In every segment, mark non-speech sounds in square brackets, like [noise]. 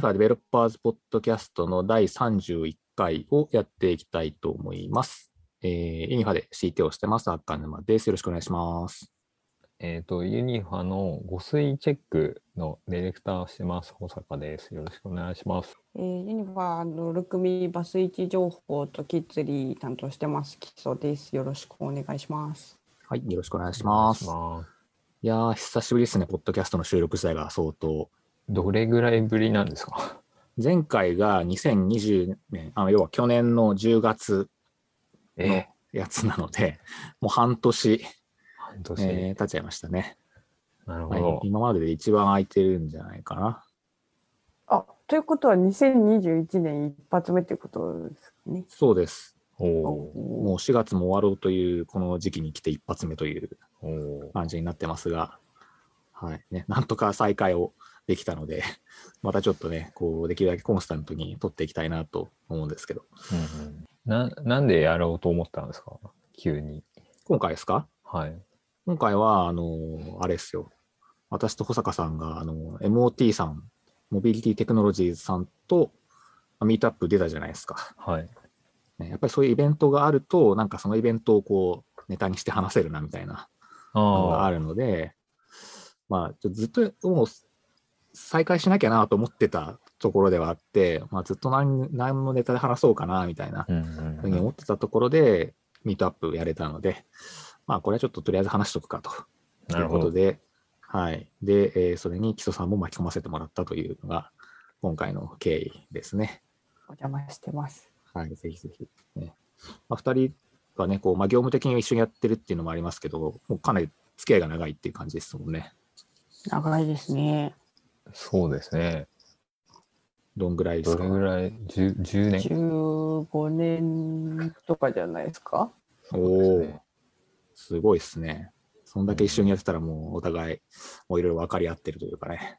ユニファデベロッパーズポッドキャストの第31回をやっていきたいと思います。えー、ユニファで CTO をしてます、赤沼です。よろしくお願いします。えっ、と、ユニファの午睡チェックのディレクターをしてます、保坂です。よろしくお願いします。えー、ユニファのルクミーバス位置情報とキッズリー担当してます。キソです。よろしくお願いします。はい、よろしくお願いします。いしますいやー、久しぶりですね、ポッドキャストの収録自体が相当。どれぐらいぶりなんですか？前回が2020年、あの要は去年の10月のえやつなので、もう半年、半年、えー経っちゃいましたね。はいなるほど。今までで一番空いてるんじゃないかな。あ、ということは2021年一発目ということですかね。そうです。おおもう4月も終わろうというこの時期に来て一発目という感じになってますが、はいね、なんとか再開をできたので、[laughs] またちょっとね、こうできるだけコンスタントに取っていきたいなと思うんですけど、うんうんななんでやろうと思ったんですか？急に。今回ですか？はい。今回は、あの、あれですよ。私と保坂さんが、あの、MOT さん、モビリティテクノロジーズさんと、ミートアップ出たじゃないですか。はい。ねやっぱりそういうイベントがあると、なんかそのイベントをこう、ネタにして話せるな、みたいなのがああ、あるので、まあ、ちょずっともう再開しなきゃなと思ってたところではあって、まあ、ずっと何何のネタで話そうかなみたいなふうに思ってたところで、ミートアップやれたので、まあ、これはちょっととりあえず話しとくかというなるほど。ことで、はい。で、えーそれに基礎さんも巻き込ませてもらったというのが、今回の経緯ですね。お邪魔してます。はい、ぜひぜひ。ねまあ、2人がね、こうまあ、業務的に一緒にやってるっていうのもありますけど、もうかなり付き合いが長いっていう感じですもんね。長いですね。そうですね。どんぐらいですどかれぐらい ?10, 10年？15年とかじゃないですか？そうですねおーすごいですね。そんだけ一緒にやってたらもうお互いもういろいろ分かり合ってるというかね、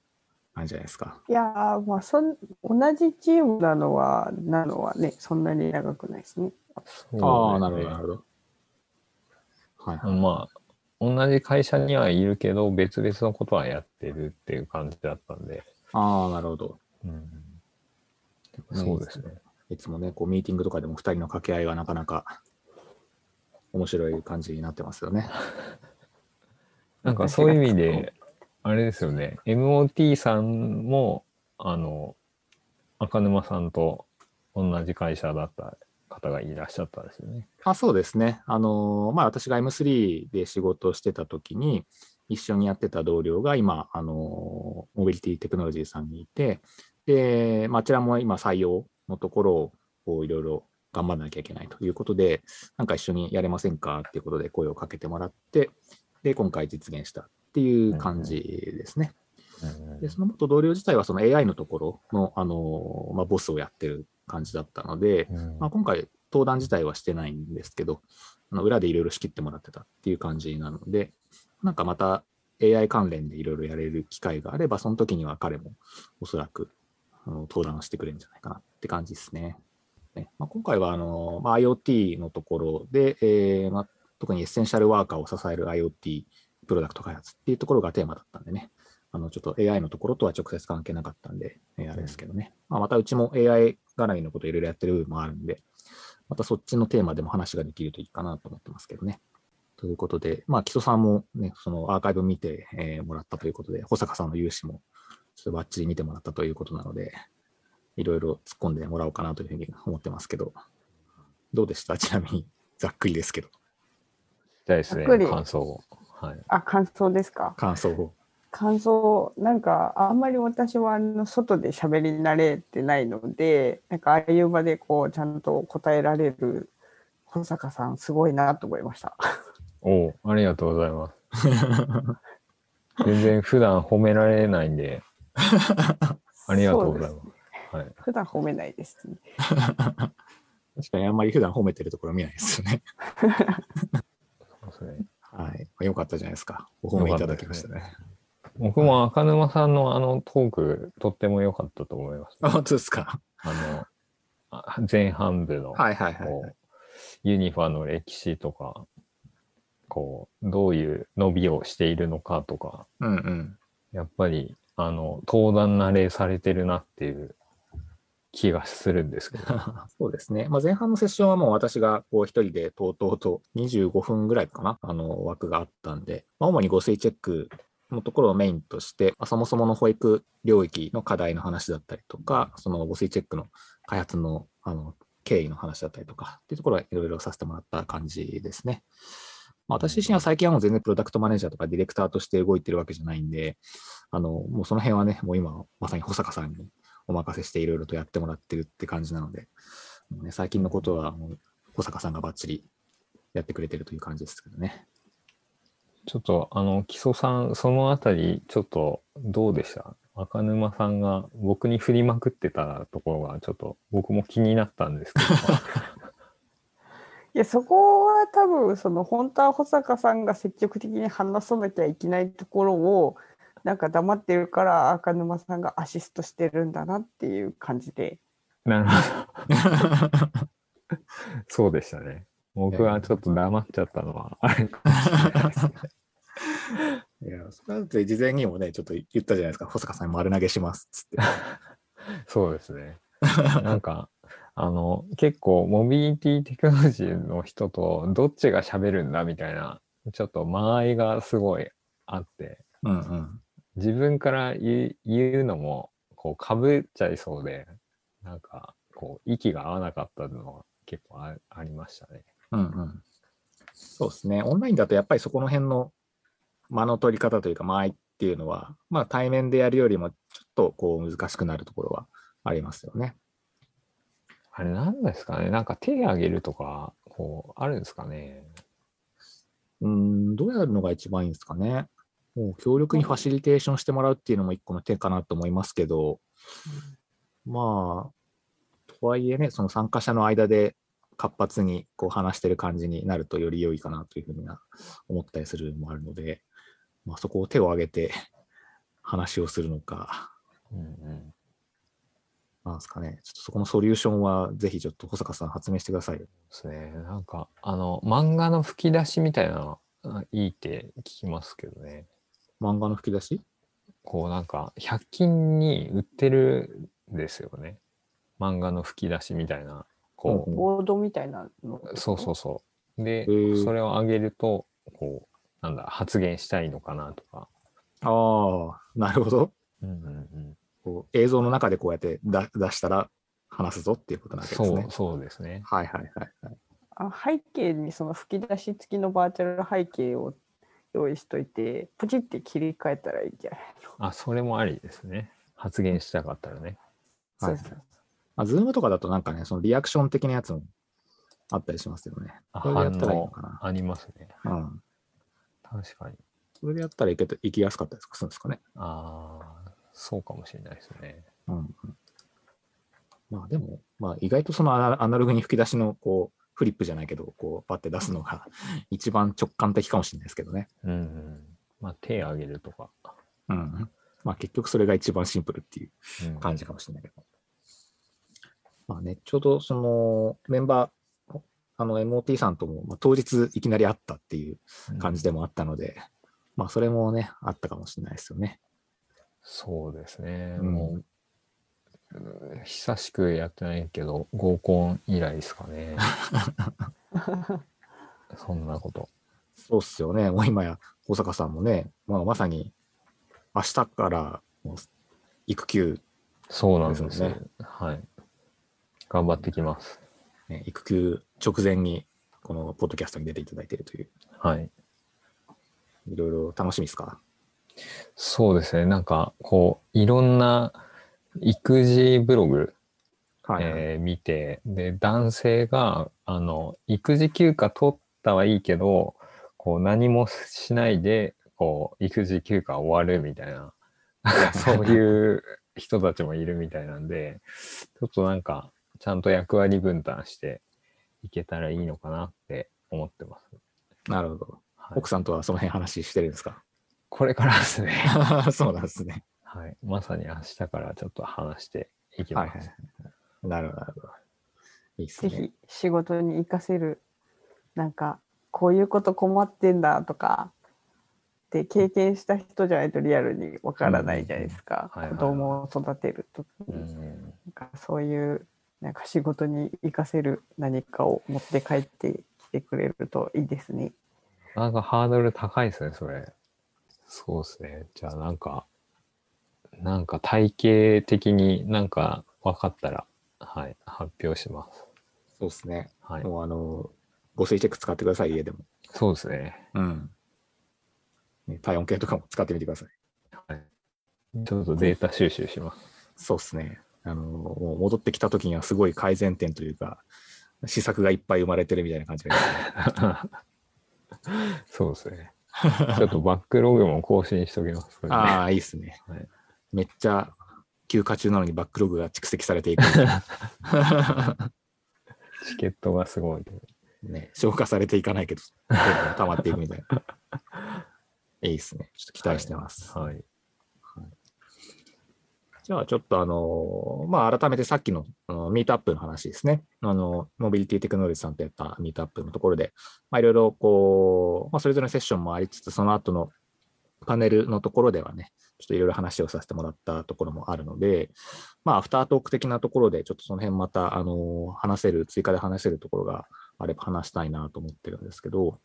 なんじゃないですか。いやー、まあそん、同じチームなのは、なのはね、そんなに長くないですね。ああ、なるほど、なるほど。はいはい。まあ、同じ会社にはいるけど、別々のことはやってるっていう感じだったんで、ああ、なるほど。うん、そうですね。いつもね、こうミーティングとかでも2人の掛け合いがなかなか面白い感じになってますよね。[laughs] なんかそういう意味で、あれですよね、MOT さんも、あの、赤沼さんと同じ会社だった方がいらっしゃったんですよね。あそうですね。あのーまあ、私が M3 で仕事をしてた時に、一緒にやってた同僚が今、あのーモビリティテクノロジーさんにいて、で、まあ、あちらも今採用のところをいろいろ頑張らなきゃいけないということで、なんか一緒にやれませんかっていうことで声をかけてもらって、で、今回実現したっていう感じですね。で、その元同僚自体はその AI のところの、あのーまあ、ボスをやってる感じだったので、うん。まあ、今回、登壇自体はしてないんですけど、あの裏でいろいろ仕切ってもらってたっていう感じなので、なんかまた AI 関連でいろいろやれる機会があれば、その時には彼もおそらくあの登壇してくれるんじゃないかなって感じですね。ね。まあ、今回はあの、まあ、IoT のところで、えーまあ、特にエッセンシャルワーカーを支える IoT プロダクト開発っていうところがテーマだったんでね、あのちょっと AI のところとは直接関係なかったんで、えーあれですけどね。まあ、またうちも AI 絡みのこといろいろやってる部分もあるんで、またそっちのテーマでも話ができるといいかなと思ってますけどね。ということで、まあ、基礎さんもね、そのアーカイブ見て、えーもらったということで、保坂さんの融資もちょっとバッチリ見てもらったということなので、いろいろ突っ込んでもらおうかなというふうに思ってますけど、どうでした？ちなみに、ざっくりですけど、したいですねざっくり、感想を。はい。あ、感想ですか？感想を。感想、なんか、あんまり私はあの外で喋り慣れてないので、なんかああいう場でこう、ちゃんと答えられる保坂さん、すごいなと思いました。おうありがとうございます。[laughs] 全然普段褒められないんで、ありがとうございます。はい。普段褒めないですね。[laughs] 確かにあんまり普段褒めてるところ見ないですよね。[laughs] そうですねはい。まあよかったじゃないですか。お褒めいただきましたね。僕も赤沼さんのあのトーク、とっても良かったと思います、あ、本当ですか？[laughs] あの、あ前半部の、はいはいはいこうユニファの歴史とか、こう、どういう伸びをしているのかとか、うんうん。やっぱり、あの、登壇慣れされてるなっていう気がするんですけど。[laughs] そうですね。まあ、前半のセッションはもう私がこう一人でとうとうと25分ぐらいかな、あの枠があったんで、まあ、主に誤水チェックのところをメインとして、まあそもそもの保育領域の課題の話だったりとか、その誤水チェックの開発のあの経緯の話だったりとかっていうところはいろいろさせてもらった感じですね。まあ、私自身は最近はもう全然プロダクトマネージャーとかディレクターとして動いてるわけじゃないんで、あのもうその辺はね、もう今まさに保坂さんにお任せしていろいろとやってもらってるって感じなので、もうね、最近のことはもう保坂さんがバッチリやってくれてるという感じですけどね。ちょっと、あの、木曽さん、そのあたり、ちょっと、どうでした？赤沼さんが僕に振りまくってたところが、ちょっと僕も気になったんですけど。[laughs] いやそこは多分その本当は保坂さんが積極的に話さなきゃいけないところをなんか黙ってるから赤沼さんがアシストしてるんだなっていう感じでなるほど。[laughs] そうでしたね。僕はちょっと黙っちゃったのは、あれかもしれないですね。いや、それだって事前にもね、ちょっと言ったじゃないですか、保坂さんに丸投げしますっつって。[laughs] そうですね。なんか、あの、結構、モビリティテクノロジーの人とどっちが喋るんだみたいな、ちょっと間合いがすごいあって、うんうん。自分から言う言うのも、こう、かぶっちゃいそうで、なんか、こう、息が合わなかったのは結構あありましたね。うんうん。そうですね。オンラインだとやっぱりそこの辺の間の取り方というか間合いっていうのは、まあ対面でやるよりもちょっとこう難しくなるところはありますよね。あれなんですかねなんか手挙げるとか、こう、あるんですかねうーん、どうやるのが一番いいんですかね。もう強力にファシリテーションしてもらうっていうのも一個の手かなと思いますけど、まあ、とはいえね、その参加者の間で活発にこう話してる感じになるとより良いかなというふうには思ったりするのもあるので、まあ、そこを手を挙げて話をするのか、うんうん。なんですかね、ちょっとそこのソリューションはぜひちょっと保坂さん発明してくださいよ。ですね。なんか、あの、漫画の吹き出しみたいなのあいいって聞きますけどね。漫画の吹き出し？こうなんか、100均に売ってるんですよね。漫画の吹き出しみたいな。こうんボードみたいなのう、そうそうそう。でそれを上げると、こう、なんだ、発言したいのかなとか。ああ、なるほど。うんうんうん。こう映像の中でこうやって出出したら話すぞっていうことなわけですねそう、。そうですね。はいはいはいはい。あ背景にその吹き出し付きのバーチャル背景を用意しといてポチって切り替えたらいいんじゃないの、あ、それもありですね。発言したかったらね。はいそうそうあ、ズームとかだとなんかね、そのリアクション的なやつもあったりしますよね。あそれでやったらいいの反かな。応ありますね。うん。確かに。それでやったらいけていきやすかったりするんですかね。ああ、そうかもしれないですね。うん、うん。まあでも、まあ意外とそのアナログに吹き出しのこう、フリップじゃないけど、こう、パッて出すのが [laughs] 一番直感的かもしれないですけどね。うん、うん。まあ、手挙げるとか。うん。まあ結局それが一番シンプルっていううん感じかもしれないけど。まあね、ちょうどそのメンバー、あの MOT さんとも、まあ、当日いきなり会ったっていう感じでもあったので、まあそれもね、あったかもしれないですよね。そうですね。うんもう、うん久しくやってないけど、合コン以来ですかね。[laughs] そんなこと。そうっすよね。もう今や保坂さんもね、まあ、まさに明日から育休、そうなんですですよねはい。頑張ってきます。ね、育休直前にこのポッドキャストに出ていただいているという、はい。いろいろ楽しみですか？そうですね。なんか、こう、いろんな育児ブログ、はい、はいえー見て、で、男性が、あの、育児休暇取ったはいいけど、こう、何もしないで、こう、育児休暇終わるみたいな、[laughs] そういう人たちもいるみたいなんで、ちょっとなんか、ちゃんと役割分担していけたらいいのかなって思ってます。なるほど。はい奥さんとはその辺話してるんですか？これからですね。[laughs] そうなんですね。はい。まさに明日からちょっと話していきます。はいはい。なるほど、なるほど。いいっすね。ぜひ仕事に活かせるなんかこういうこと困ってんだとかって経験した人じゃないとリアルにわからないじゃないですか、うんはいはい子供を育てる時に、うんなんかそういうなんか仕事に活かせる何かを持って帰ってきてくれるといいですね。なんかハードル高いですね、それ。そうですね。じゃあなんか、なんか体系的になんか分かったら、はい、発表します。そうですね。はい。もうあの、ご水チェック使ってください、家でも。そうですね。うん。ね体温計とかも使ってみてください。はい。ちょっとデータ収集します。そうですね。あの、もう戻ってきた時にはすごい改善点というか、施策がいっぱい生まれてるみたいな感じが、[laughs] そうですね。ちょっとバックログも更新しときます。ねああ、いいですね。はいめっちゃ休暇中なのにバックログが蓄積されていく。チケットがすごい。ね、消化されていかないけど、溜まっていくみたいな。[laughs] いいですね。ちょっと期待してます。はい。じゃあちょっとあの、まあ改めてさっきのあのミートアップの話ですね。あの、モビリティテクノロジーさんとやったミートアップのところで、まあいろいろこう、まあそれぞれのセッションもありつつ、その後のパネルのところではね、ちょっといろいろ話をさせてもらったところもあるので、まあアフタートーク的なところで、ちょっとその辺また、あの、話せる、追加で話せるところがあれば話したいなと思ってるんですけど、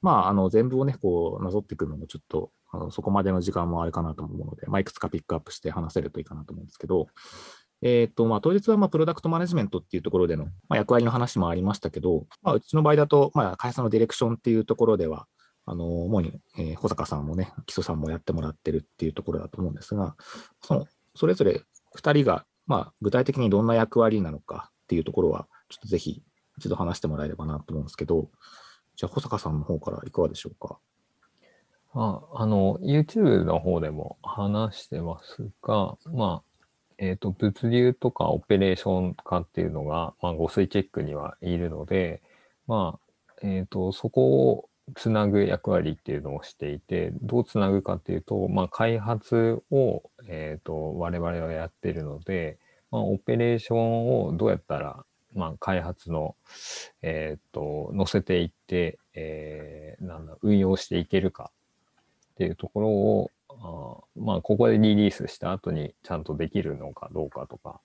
まあ、あの、全部をね、こう、なぞっていくのもちょっと、あのそこまでの時間もあれかなと思うので、まあ、いくつかピックアップして話せるといいかなと思うんですけど、えっ、と、まあ、当日は、まあ、プロダクトマネジメントっていうところでの、まあ、役割の話もありましたけど、まあ、うちの場合だと、まあ、会社のディレクションっていうところでは、あの、主に、えー保坂さんもね、基礎さんもやってもらってるっていうところだと思うんですが、その、それぞれ2人が、まあ、具体的にどんな役割なのかっていうところは、ちょっとぜひ一度話してもらえればなと思うんですけど、じゃあ、保坂さんの方からいかがでしょうか？ああの、YouTube の方でも話してますが、まあ、えっ、と、物流とかオペレーション化っていうのが、まあ、誤水チェックにはいるので、まあ、えっ、と、そこをつなぐ役割っていうのをしていて、どうつなぐかっていうと、まあ、開発を、えっ、と、我々はやってるので、まあ、オペレーションをどうやったら、まあ、開発の、えっ、と、載せていって、えーなんだ、運用していけるかっていうところを、あまあ、ここでリリースした後にちゃんとできるのかどうかとか、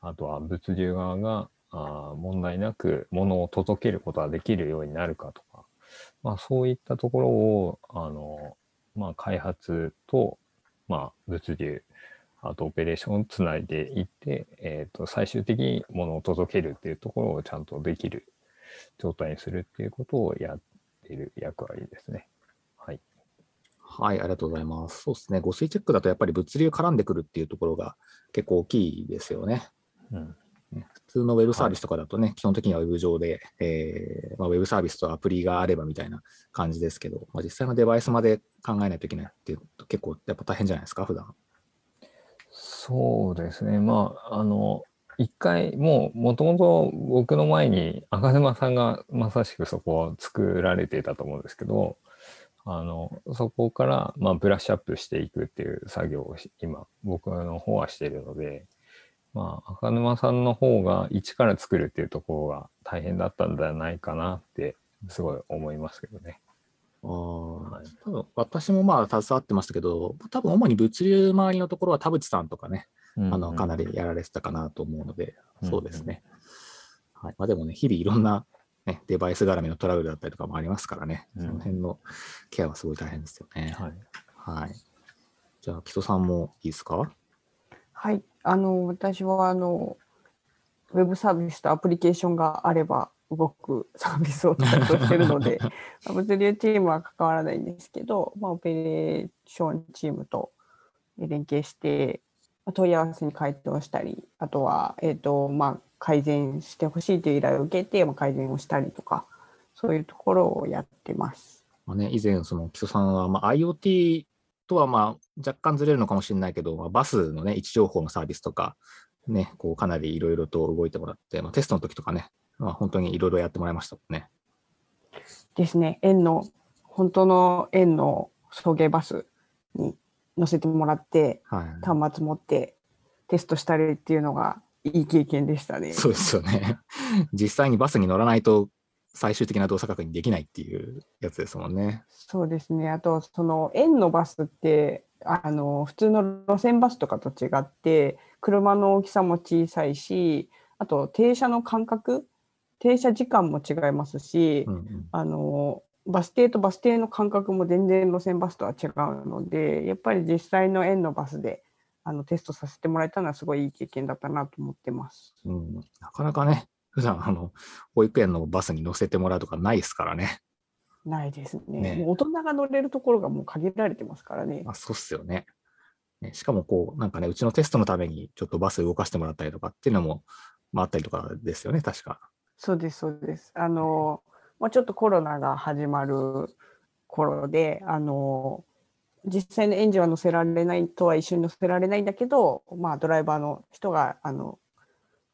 あとは物流側があ問題なく物を届けることができるようになるかとか、まあ、そういったところを、あの、まあ、開発と、まあ、物流、あとオペレーションをつないでいって、えっ、と、最終的に物を届けるっていうところをちゃんとできる状態にするっていうことをやっている役割ですね。はい。はい、ありがとうございます。そうですね、誤水チェックだとやっぱり物流絡んでくるっていうところが結構大きいですよね。うん。ね普通のウェブサービスとかだとね、基本的にはウェブ上で、えーまあ、ウェブサービスとアプリがあればみたいな感じですけど、まあ、実際のデバイスまで考えないといけないっていうと結構やっぱ大変じゃないですか、普段。そうですね。まあ、あの、一回、もう、もともと僕の前に赤沼さんがまさしくそこを作られていたと思うんですけど、あの、そこから、まあ、ブラッシュアップしていくっていう作業を今、僕の方はしているので、まあ、赤沼さんの方が一から作るっていうところが大変だったんじゃないかなって、すごい思いますけどね。あー。はい。多分私もまあ携わってましたけど、多分主に物流周りのところは田淵さんとかね、あのかなりやられてたかなと思うので、うん。そうですね。はい。まあ、でもね、日々いろんな、ね、デバイス絡みのトラブルだったりとかもありますからね、うん。その辺のケアはすごい大変ですよね。はい。はい。じゃあ、木曽さんもいいですか？はい、あの私はあのウェブサービスとアプリケーションがあれば動くサービスを担当してるので [laughs] 物流チームは関わらないんですけど、まあ、オペレーションチームと連携して問い合わせに回答したりあとは、えーとまあ、改善してほしいという依頼を受けて、まあ、改善をしたりとかそういうところをやってます。まあね、以前、その木曽さんは、まあ、IoT とはまあ若干ずれるのかもしれないけど、まあ、バスのね、位置情報のサービスとか、ね、こうかなりいろいろと動いてもらって、まあ、テストの時とかね、まあ、本当にいろいろやってもらいましたもんね。ですね、園の、本当の園の送迎バスに乗せてもらって、はい。端末持ってテストしたりっていうのがいい経験でしたね。そうですよね。[laughs] 実際にバスに乗らないと最終的な動作確認できないっていうやつですもんね。そうですね。あと、その円のバスって、あの、普通の路線バスとかと違って、車の大きさも小さいし、あと、停車の間隔、停車時間も違いますし、うんうんあの、バス停とバス停の間隔も全然路線バスとは違うので、やっぱり実際の円のバスで、あの、テストさせてもらえたのはすごいいい経験だったなと思ってます。うん、なかなかね、普段あの保育園のバスに乗せてもらうとかないですからね。ないですね。ねもう大人が乗れるところがもう限られてますからねま。あ、そうっすよねね。しかもこう、なんかね、うちのテストのためにちょっとバス動かしてもらったりとかっていうのも、まあ、あったりとかですよね、確か。そうです、そうです。あの、もうちょっとコロナが始まる頃で、あの、実際の園児は乗せられないとは一緒に乗せられないんだけど、まあ、ドライバーの人が、あの、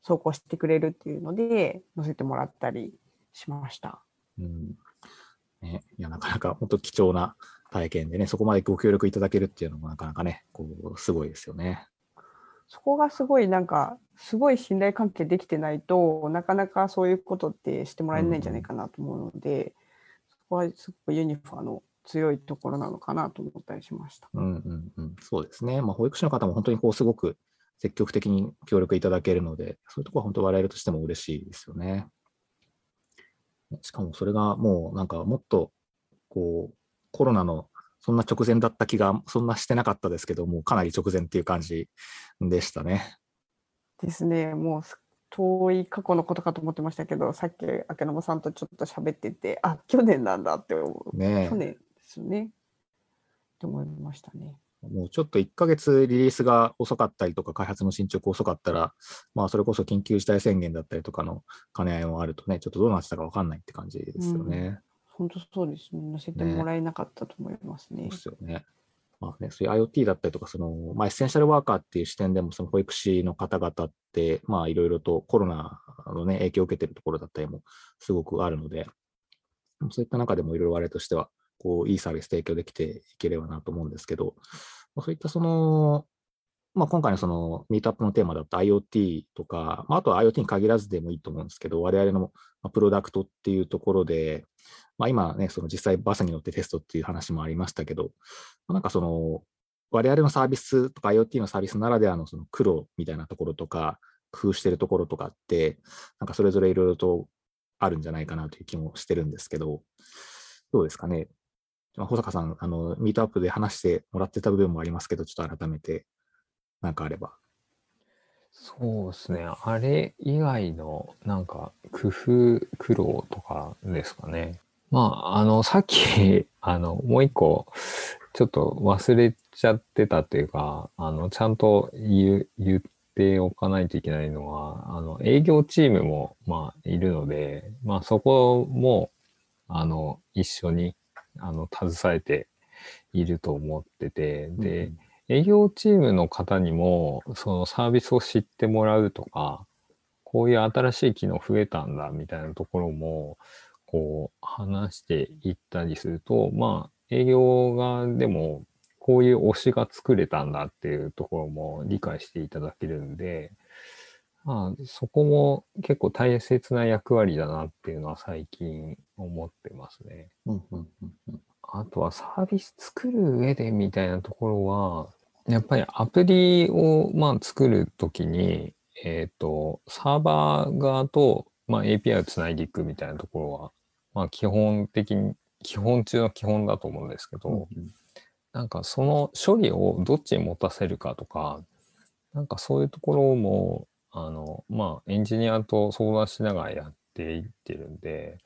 走行してくれるっていうので、乗せてもらったりしました。うんね、いや、なかなか本当貴重な体験でね、そこまでご協力いただけるっていうのもなかなかね、こう、すごいですよね。そこがすごいなんか、すごい信頼関係できてないとなかなかそういうことってしてもらえないんじゃないかなと思うので、そこはすごくユニファの強いところなのかなと思ったりしました。うんうんうん、そうですね。まあ、保育士の方も本当にこう、すごく積極的に協力いただけるので、そういうところは本当我々としても嬉しいですよね。しかもそれがもうなんかもっとこうコロナのそんな直前だった気がそんなしてなかったですけどもうかなり直前っていう感じでしたね。ですね、もうす遠い過去のことかと思ってましたけど、さっき明野さんとちょっと喋ってて、あ去年なんだって思う。ね去年ですね。って思いましたね。もうちょっと1ヶ月リリースが遅かったりとか開発の進捗遅かったらまあそれこそ緊急事態宣言だったりとかの兼ね合いもあるとねちょっとどうなってたか分かんないって感じですよね。本当そうですね。乗せてもらえなかったと思いますね。そうですよね。まあね、そういう IoT だったりとか、その、まあ、エッセンシャルワーカーっていう視点でも、その保育士の方々って、まあ、いろいろとコロナのね、影響を受けてるところだったりもすごくあるので、そういった中でもいろいろ我々としては、こう、いいサービス提供できていければなと思うんですけど、まあ、そういったその、まあ、今回のそのミートアップのテーマだった IoT とか、まあ、あとは IoT に限らずでもいいと思うんですけど、我々のプロダクトっていうところで、まあ、今ね、その実際バスに乗ってテストっていう話もありましたけど、まなんかその、我々のサービスとか IoT のサービスならではのその苦労みたいなところとか、工夫してるところとかって、なんかそれぞれいろいろとあるんじゃないかなという気もしてるんですけど、どうですかね。保坂さん、あの、ミートアップで話してもらってた部分もありますけど、ちょっと改めて、なんかあれば。そうですね。あれ以外のなんか工夫、苦労とかですかね。まあ、あの、さっき、[laughs] あの、もう一個、ちょっと忘れちゃってたっていうか、あの、ちゃんと言う、言っておかないといけないのは、あの、営業チームも、まあ、いるので、まあ、そこも、あの、一緒に、あの、携えていると思ってて、で、営業チームの方にも、そのサービスを知ってもらうとか、こういう新しい機能増えたんだみたいなところも、こう話していったりすると、まあ営業側でもこういう推しが作れたんだっていうところも理解していただけるんで、まあそこも結構大切な役割だなっていうのは最近思ってますね。うんうんうんうんあとはサービス作る上でみたいなところは、やっぱりアプリをまあ作るときに、えっ、と、サーバー側と、まあ、API をつないでいくみたいなところは、まあ基本的に、基本中の基本だと思うんですけど、うんなんかその処理をどっちに持たせるかとか、なんかそういうところも、あの、まあエンジニアと相談しながらやっていってるんで、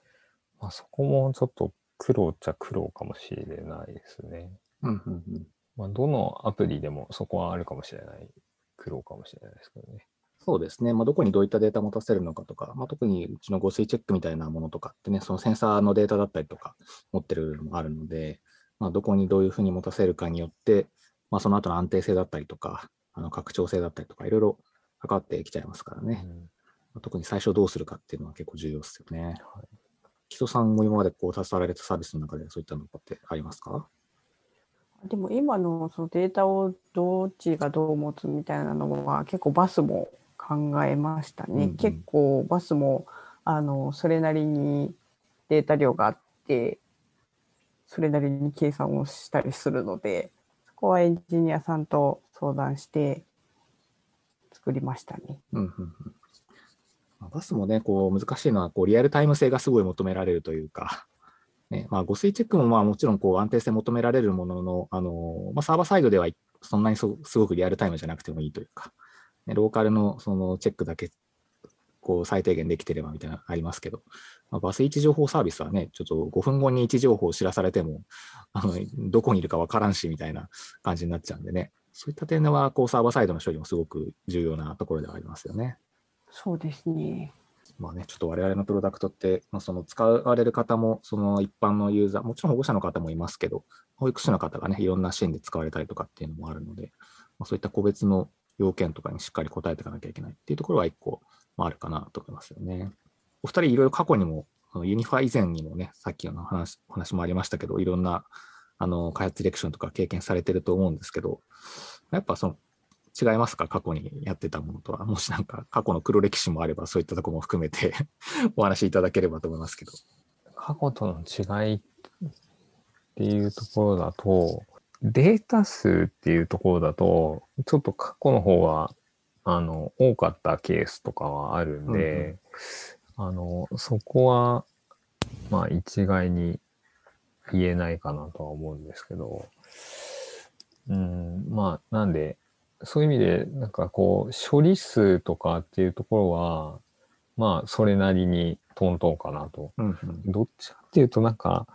まあそこもちょっと苦労っちゃ苦労かもしれないですね。うんうんうんまあどのアプリでもそこはあるかもしれない。苦労かもしれないですけどね。そうですね、まあ、どこにどういったデータを持たせるのかとか、まあ、特にうちの誤水チェックみたいなものとかってね、そのセンサーのデータだったりとか持ってるのもあるので、まあ、どこにどういうふうに持たせるかによって、まあ、その後の安定性だったりとか、あの拡張性だったりとか、いろいろ関わってきちゃいますからね、うん。まあ特に最初どうするかっていうのは結構重要ですよね。はい。木戸さんも今までこう携わられたサービスの中でそういったのってありますか？でも今のそのデータをどっちがどう持つみたいなのは結構バスも考えましたね。うんうん結構バスもあのそれなりにデータ量があって、それなりに計算をしたりするので、そこはエンジニアさんと相談して作りましたね。うんうんうんまあバスもね、こう難しいのはこうリアルタイム性がすごい求められるというか、ねまあ、誤水チェックもまあもちろんこう安定性求められるものの、あのまあ、サーバーサイドではそんなにそすごくリアルタイムじゃなくてもいいというか、ね、ローカルのそのチェックだけこう最低限できてればみたいなのありますけど、まあ、バス位置情報サービスはね、ちょっと5分後に位置情報を知らされても、あのどこにいるかわからんしみたいな感じになっちゃうんでね、そういった点ではこうサーバーサイドの処理もすごく重要なところではありますよね。そうですね。まあね、ちょっと我々のプロダクトって、まあ、その使われる方も、その一般のユーザー、もちろん保護者の方もいますけど、保育士の方がね、いろんなシーンで使われたりとかっていうのもあるので、まあ、そういった個別の要件とかにしっかり答えていかなきゃいけないっていうところは一個、まあ、あるかなと思いますよね。お二人いろいろ過去にも、ユニファ以前にもね、さっきの話話もありましたけど、いろんなあの開発ディレクションとか経験されてると思うんですけど、やっぱその違いますか？過去にやってたものとは。もしなんか過去の黒歴史もあれば、そういったところも含めて [laughs] お話しいただければと思いますけど。過去との違いっていうところだと、データ数っていうところだと、ちょっと過去の方が、あの、多かったケースとかはあるんで、あの、そこは、まあ一概に言えないかなとは思うんですけど、うん、まあ、なんで、そういう意味で、なんかこう、処理数とかっていうところは、まあ、それなりにトントンかなと。うんうんどっちかっていうと、なんか、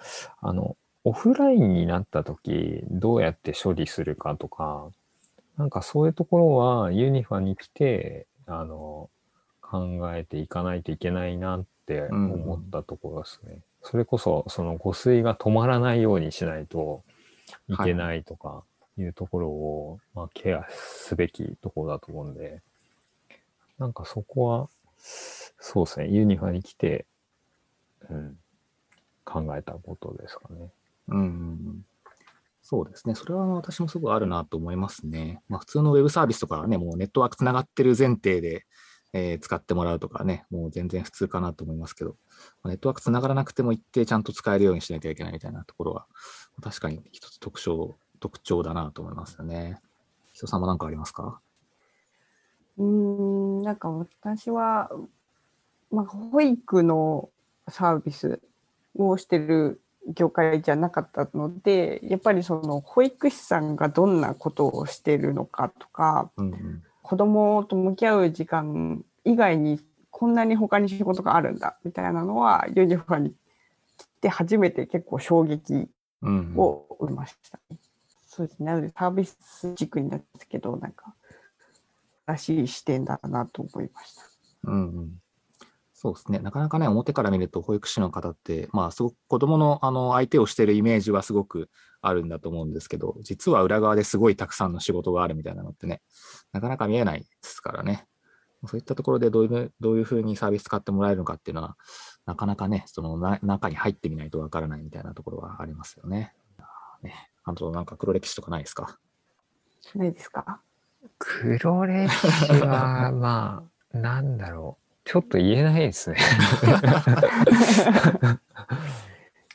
あの、オフラインになった時、どうやって処理するかとか、なんかそういうところは、ユニファに来て、あの、考えていかないといけないなって思ったところですね。それこそ、その誤水が止まらないようにしないといけないとかいいうところを、まあ、ケアすべきところだと思うんで、なんかそこは、そうですね、ユニファに来て、うん、考えたことですかね。うんうんそうですね。それは私もすごいあるなと思いますね。まあ、普通のウェブサービスとかはね、もうネットワークつながってる前提で、えー使ってもらうとかね、もう全然普通かなと思いますけど、ネットワークつながらなくても一定ちゃんと使えるようにしなきゃいけないみたいなところは、確かに一つ特徴、特徴だなと思いますよね。人さんも何かありますか？うーん、なんか私は、まあ、保育のサービスをしてる業界じゃなかったので、やっぱりその保育士さんがどんなことをしてるのかとか、うんうん。子供と向き合う時間以外にこんなに他に仕事があるんだみたいなのはユニファに来て初めて結構衝撃を受けましたね。そうですね。なのでサービス軸になったけど、なんか、らしい視点だなと思いました。うんうんそうですね。なかなかね、表から見ると保育士の方って、まあ、すごく子供のあの相手をしているイメージはすごくあるんだと思うんですけど、実は裏側ですごいたくさんの仕事があるみたいなのってね、なかなか見えないですからね。そういったところでどういうどういうふうにサービス使ってもらえるのかっていうのは、なかなかね、そのな中に入ってみないとわからないみたいなところはありますよね。ねあと、なんか黒歴史とかないですか？ないですか？黒歴史は、まあ、なんだろう。ちょっと言えないですね。[laughs]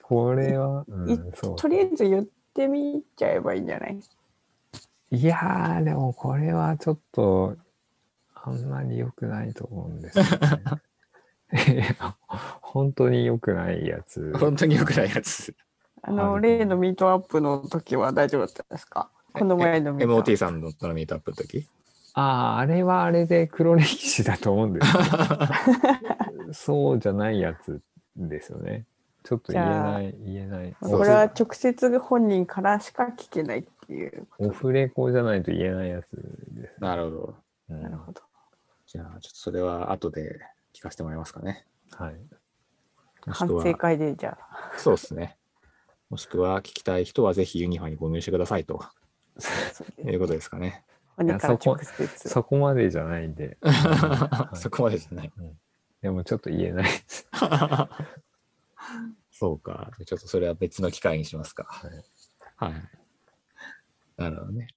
これは、ういん、そうとりあえず言ってみちゃえばいいんじゃない？いやー、でもこれはちょっと、あんまり良くないと思うんですよね。[laughs] 本当に良くないやつ。本当に良くないやつ。あの、はい例のミートアップの時は大丈夫だったですか？この前のミートアップ MOT さんのミートアップの時？ああ、あれはあれで黒歴史だと思うんですけど [laughs] [laughs] そうじゃないやつですよね。ちょっと言えない、言えない。これは直接本人からしか聞けないっていうオフレコじゃないと言えないやつです。なるほど。うんなるほど。じゃあ、ちょっとそれは後で聞かせてもらえますかね。はい。反省会でじゃあ。そうですね。もしくは聞きたい人はぜひユニファにご入手くださいということですかね。そこ。そこまでじゃないんで。は [laughs] いそこまでじゃない。でもちょっと言えないです。[laughs] そうか。ちょっとそれは別の機会にしますか。はいはい。なるほどね。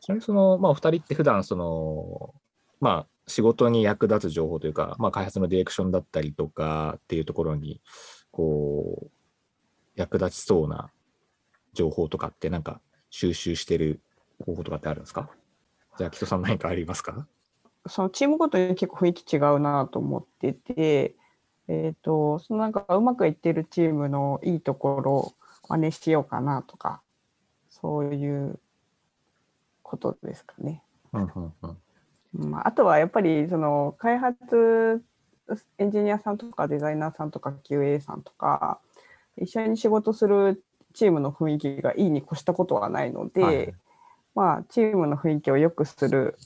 ちなみにその、まあ、お二人って普段その、まあ、仕事に役立つ情報というか、まあ、開発のディレクションだったりとかっていうところに、こう、役立ちそうな情報とかってなんか収集してる方法とかってあるんですか？じゃあ、木戸さん何かありますか？そのチームごとに結構雰囲気違うなと思ってて、えっ、と、そのなんかうまくいってるチームのいいところを真似しようかなとか、そういうことですかね。うんうんうん。まあ、あとはやっぱりその開発エンジニアさんとかデザイナーさんとか QA さんとか一緒に仕事するチームの雰囲気がいいに越したことはないので、はいまあチームの雰囲気を良くする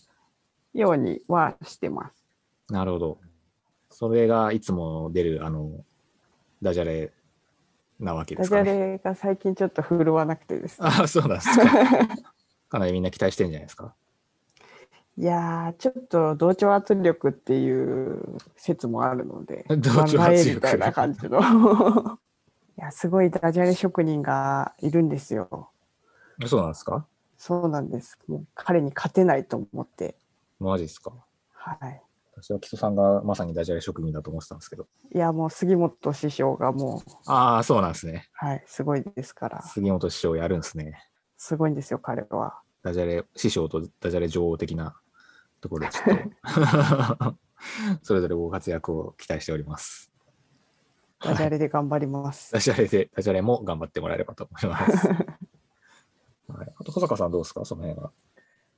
ようにはしてます。なるほど。それがいつも出る、あの、ダジャレなわけでダジャすかね。レが最近ちょっと振るわなくてですね。ああ、そうなんですか。[laughs] かなりみんな期待してるんじゃないですか。いやー、ちょっと同調圧力っていう説もあるので、同調圧力みたいな感じの。[laughs] いや、すごいダジャレ職人がいるんですよ。そうなんですか？そうなんです。もう彼に勝てないと思って。マジですか？はい。私は木曽さんがまさにダジャレ職人だと思ってたんですけど。いや、もう杉本師匠がもう、ああ、そうなんですね。はい、すごいですから、杉本師匠やるんですね。すごいんですよ、彼は。ダジャレ、師匠とダジャレ女王的なところでちょっと [laughs] [laughs] それぞれご活躍を期待しております。ダジャレで頑張ります。ダジャレで、ダジャレも頑張ってもらえればと思います。[laughs] はい、あと、小坂さんどうですか？その辺は。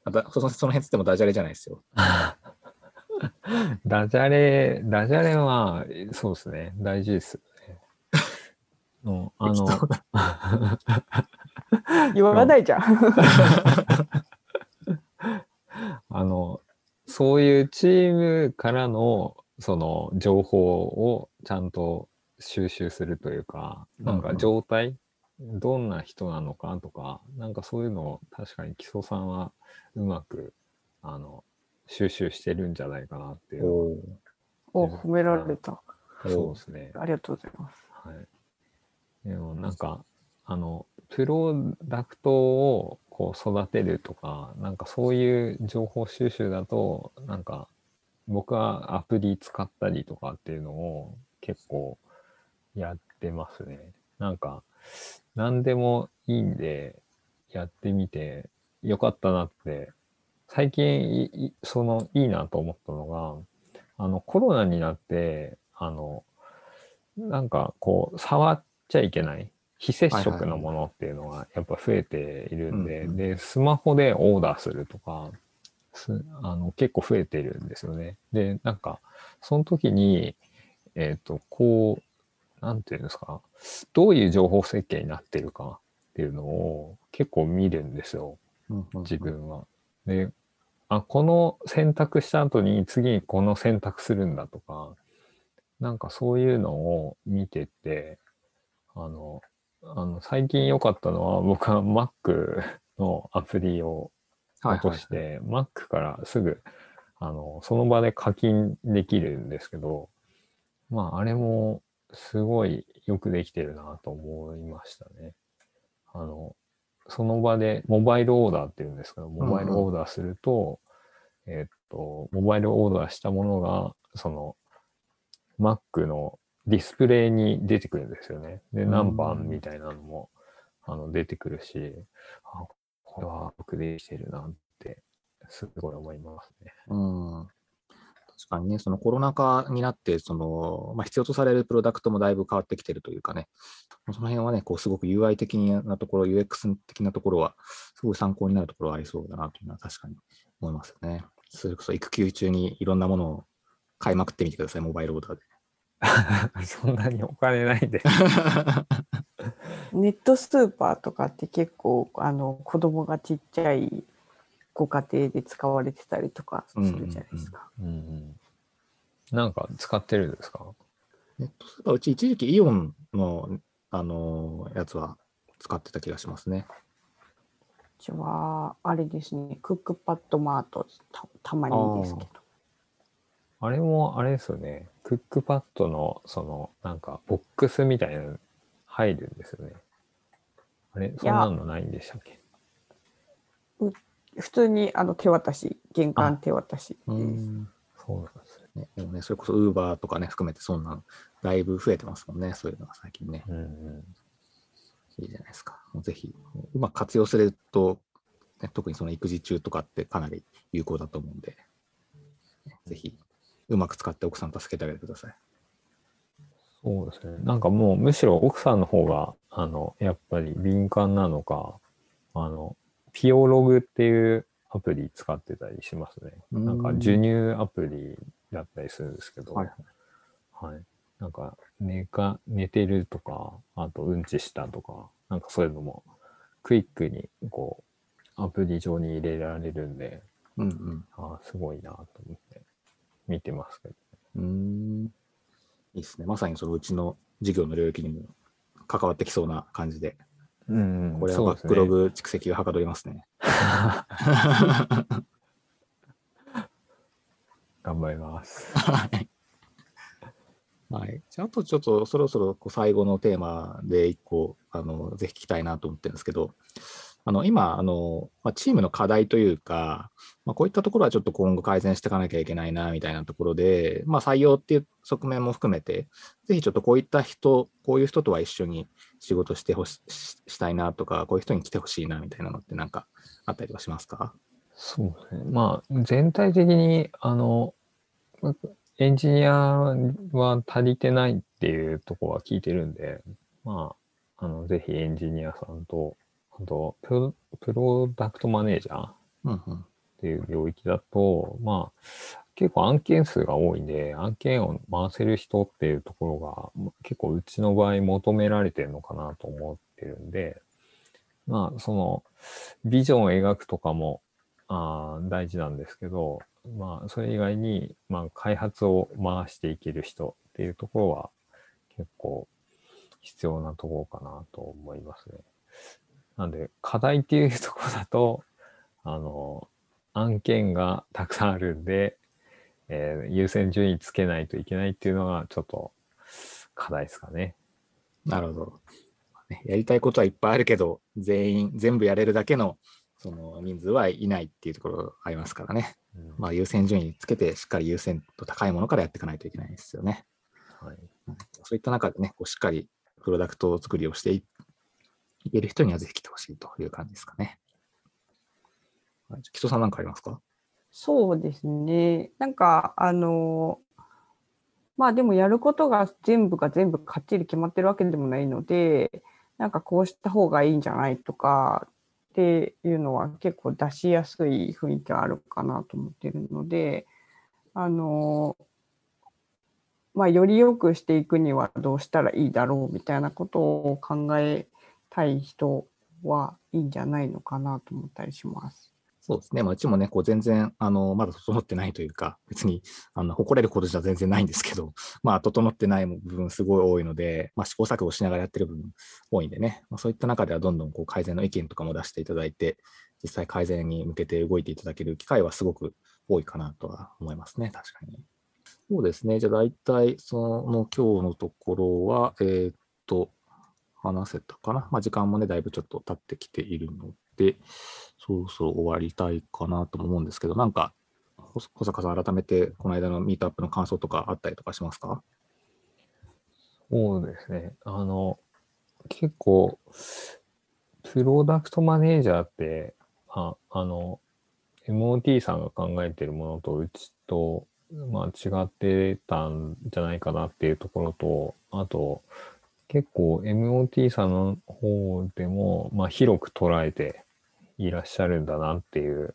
あだそのその辺つってもダジャレじゃないですよ。[laughs] ダジャレ、ダジャレは、そうですね、大事ですよね。の [laughs] あの、言わないじゃん。あの、そういうチームからの、その情報をちゃんと収集するというか、なんか状態、どんな人なのかとか、なんかそういうのを確かに木曽さんはうまく、あの、収集してるんじゃないかなっていうお、褒められた。そうですね。ありがとうございます。はい。でもなんか、あの、プロダクトをこう育てるとか、なんかそういう情報収集だと、なんか僕はアプリ使ったりとかっていうのを結構やってますね。なんか、何でもいいんでやってみてよかったなって、最近いいそのいいなと思ったのが、あのコロナになって、あの、なんかこう、触っちゃいけない、非接触のものっていうのがやっぱ増えているんで、で、スマホでオーダーするとか、すあの結構増えてるんですよね。で、なんか、その時に、えっ、と、こう、なんていうんですか、どういう情報設計になってるかっていうのを結構見るんですよ。自分は。で、あ、この選択した後に次にこの選択するんだとか、なんかそういうのを見てて、あの、あの最近良かったのは僕は Mac のアプリを落として、Mac からすぐ、あの、その場で課金できるんですけど、まあ、あれもすごいよくできてるなと思いましたね。あの、その場でモバイルオーダーっていうんですけど、モバイルオーダーすると、えっと、モバイルオーダーしたものが、その、Mac のディスプレイに出てくるんですよね。で、うん何番みたいなのも、あの出てくるし、あこれはよくできてるなって、すごい思いますね。うん確かにね、そのコロナ禍になって、その、まあ、必要とされるプロダクトもだいぶ変わってきてるというかね、その辺はね、こうすごく UI 的なところ、UX 的なところは、すごい参考になるところはありそうだなというのは確かに思いますよね。それこそ育休中にいろんなものを買いまくってみてください、モバイルオーダーで。[laughs] そんなにお金ないで。[laughs] ネットスーパーとかって結構あの子供がちっちゃいご家庭で使われてたりとかするじゃないですか。うんうん、なんか使ってるんですか？ネットスーパー、うち一時期イオンの、あのやつは使ってた気がしますね。うちはあれですね、クックパッドマートたたまにですけど。あれもあれですよね。クックパッドのそのなんかボックスみたいなの入るんですよね。あれそんなのないんでしたっけ？普通にあの手渡し、玄関手渡しです。うんそうなんですね。ね、でもね、それこそ Uber とかね、含めてそんな、だいぶ増えてますもんね、そういうのが最近ね。うんうんいいじゃないですか。もうぜひ、うまく活用すると、ね、特にその育児中とかってかなり有効だと思うんで、ねぜひ、うまく使って奥さん助けてあげてください。そうですね。なんかもうむしろ奥さんの方が、あの、やっぱり敏感なのか、あの、ピオログっていうアプリ使ってたりしますね。うんなんか授乳アプリだったりするんですけど、はいはい。なんか寝か、寝てるとか、あとうんちしたとか、なんかそういうのもクイックにこう、アプリ上に入れられるんで、うんうん。ああ、すごいなと思って見てますけど。うーん。いいですね。まさにそのうちの事業の領域にも関わってきそうな感じで、うんこれはバックログ蓄積がはかどりますね。[laughs] 頑張ります。[laughs] はい。はい。じゃあ、あとちょっとそろそろこう最後のテーマで一個、あの、ぜひ聞きたいなと思ってるんですけど、あの、今、あの、まあ、チームの課題というか、まあ、こういったところはちょっと今後改善していかなきゃいけないな、みたいなところで、まあ、採用っていう側面も含めて、ぜひちょっとこういった人、こういう人とは一緒に仕事してほしししたいなとか、こういう人に来てほしいな、みたいなのってなんかあったりとかしますか？そうですね。まあ、全体的に、あの、エンジニアは足りてないっていうとこは聞いてるんで、まあ、あの、ぜひエンジニアさんと、とプロ、プロダクトマネージャーっうんうん。ていう領域だと、まあ、結構案件数が多いんで、案件を回せる人っていうところが、結構うちの場合求められてるのかなと思ってるんで、まあ、その、ビジョンを描くとかも、あー大事なんですけど、まあ、それ以外に、まあ、開発を回していける人っていうところは、結構必要なところかなと思いますね。なんで、課題っていうところだと、あの、案件がたくさんあるんで、えー優先順位つけないといけないっていうのがちょっと課題ですかね。なるほど。ねやりたいことはいっぱいあるけど、全員、全部やれるだけのその人数はいないっていうところありますからね。うんまあ、優先順位つけて、しっかり優先度高いものからやっていかないといけないですよね。はいそういった中でね、こうしっかりプロダクト作りをしていいける人にはぜひ来てほしいという感じですかね。はい、木戸さんなんかありますか？そうですね。なんか、あの、まあでもやることが全部が全部かっちり決まってるわけでもないので、なんかこうした方がいいんじゃないとかっていうのは結構出しやすい雰囲気があるかなと思ってるので、あの、まあより良くしていくにはどうしたらいいだろうみたいなことを考えたい人はいいんじゃないのかなと思ったりします。そうですね。まあ、うちもね、こう全然、あの、まだ整ってないというか、[laughs] 別に、あの、誇れることじゃ全然ないんですけど、[laughs] まあ、整ってない部分すごい多いので、まあ、試行錯誤しながらやってる部分多いんでね、まあ、そういった中ではどんどんこう改善の意見とかも出していただいて、実際改善に向けて動いていただける機会はすごく多いかなとは思いますね、確かに。そうですね。じゃあ、大体、その今日のところは、えーっと、話せたかな。まあ、時間もね、だいぶちょっと経ってきているので、そろそろ終わりたいかなとも思うんですけど、なんか、小坂さん、改めてこの間のミートアップの感想とかあったりとかしますか？そうですね。あの、結構、プロダクトマネージャーって、ああの、MOT さんが考えてるものとうちと、まあ、違ってたんじゃないかなっていうところと、あと、結構 MOT さんの方でも、まあ、広く捉えていらっしゃるんだなっていう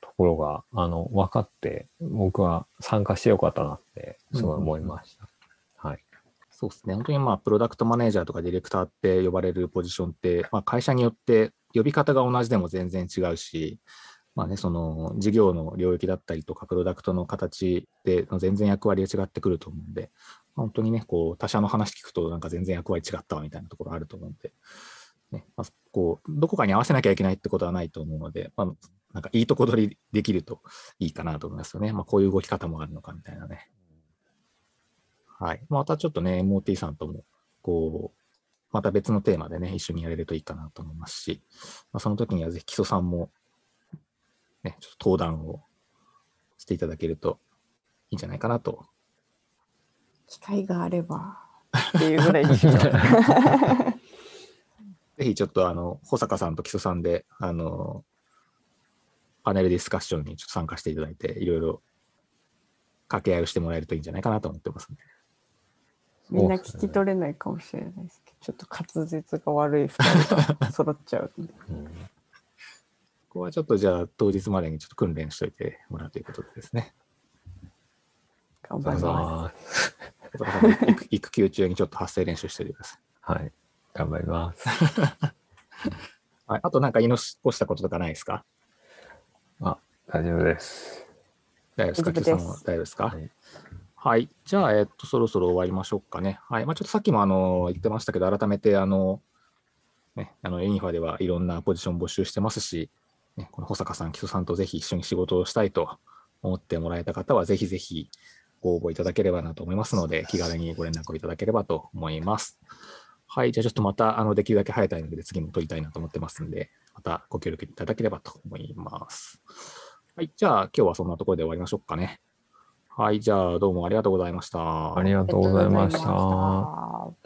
ところが、あの、分かって、僕は参加してよかったなって、すごい思いました。はい。そうですね。本当にまあ、プロダクトマネージャーとかディレクターって呼ばれるポジションって、まあ、会社によって呼び方が同じでも全然違うし、まあね、その事業の領域だったりとか、プロダクトの形で全然役割が違ってくると思うんで、本当にね、こう、他社の話聞くとなんか全然役割違ったわみたいなところあると思うんで、ね、まあ、こう、どこかに合わせなきゃいけないってことはないと思うので、まあ、なんかいいとこ取りできるといいかなと思いますよね。まあ、こういう動き方もあるのかみたいなね。はい。またちょっとね、MOT さんとも、こう、また別のテーマでね、一緒にやれるといいかなと思いますし、まあ、その時にはぜひ基礎さんも、ね、ちょっと登壇をしていただけるといいんじゃないかなと。機会があればっていうぐらいにしようぜひちょっとあの、保坂さんと木曽さんで、あの、パネルディスカッションにちょっと参加していただいて、いろいろ掛け合いをしてもらえるといいんじゃないかなと思ってますね。みんな聞き取れないかもしれないですけど、ちょっと滑舌が悪い2人が揃っちゃうんで。うんここはちょっとじゃあ当日までにちょっと訓練しといてもらうということでですね。頑張りまま保坂さん育育休中にちょっと発声練習しておいてください。はい。頑張ります。[laughs] はい、あとなんか言い残したこととかないですか？あ、大丈夫です。大丈夫ですか？大丈夫です木曽さんは大丈夫ですか？はい。はい。じゃあ、えっと、そろそろ終わりましょうかね。はい。まあ、ちょっとさっきもあの言ってましたけど、改めて、あの、ね、あの、エニファではいろんなポジション募集してますし、ね、この保坂さん、木曽さんとぜひ一緒に仕事をしたいと思ってもらえた方は、ぜひぜひご応募いただければなと思いますので、気軽にご連絡をいただければと思います。はい。じゃあ、ちょっとまた、あの、できるだけ早いタイミングで次も撮りたいなと思ってますんで、またご協力いただければと思います。はい。じゃあ、今日はそんなところで終わりましょうかね。はい。じゃあ、どうもありがとうございました。ありがとうございました。ありがとうございました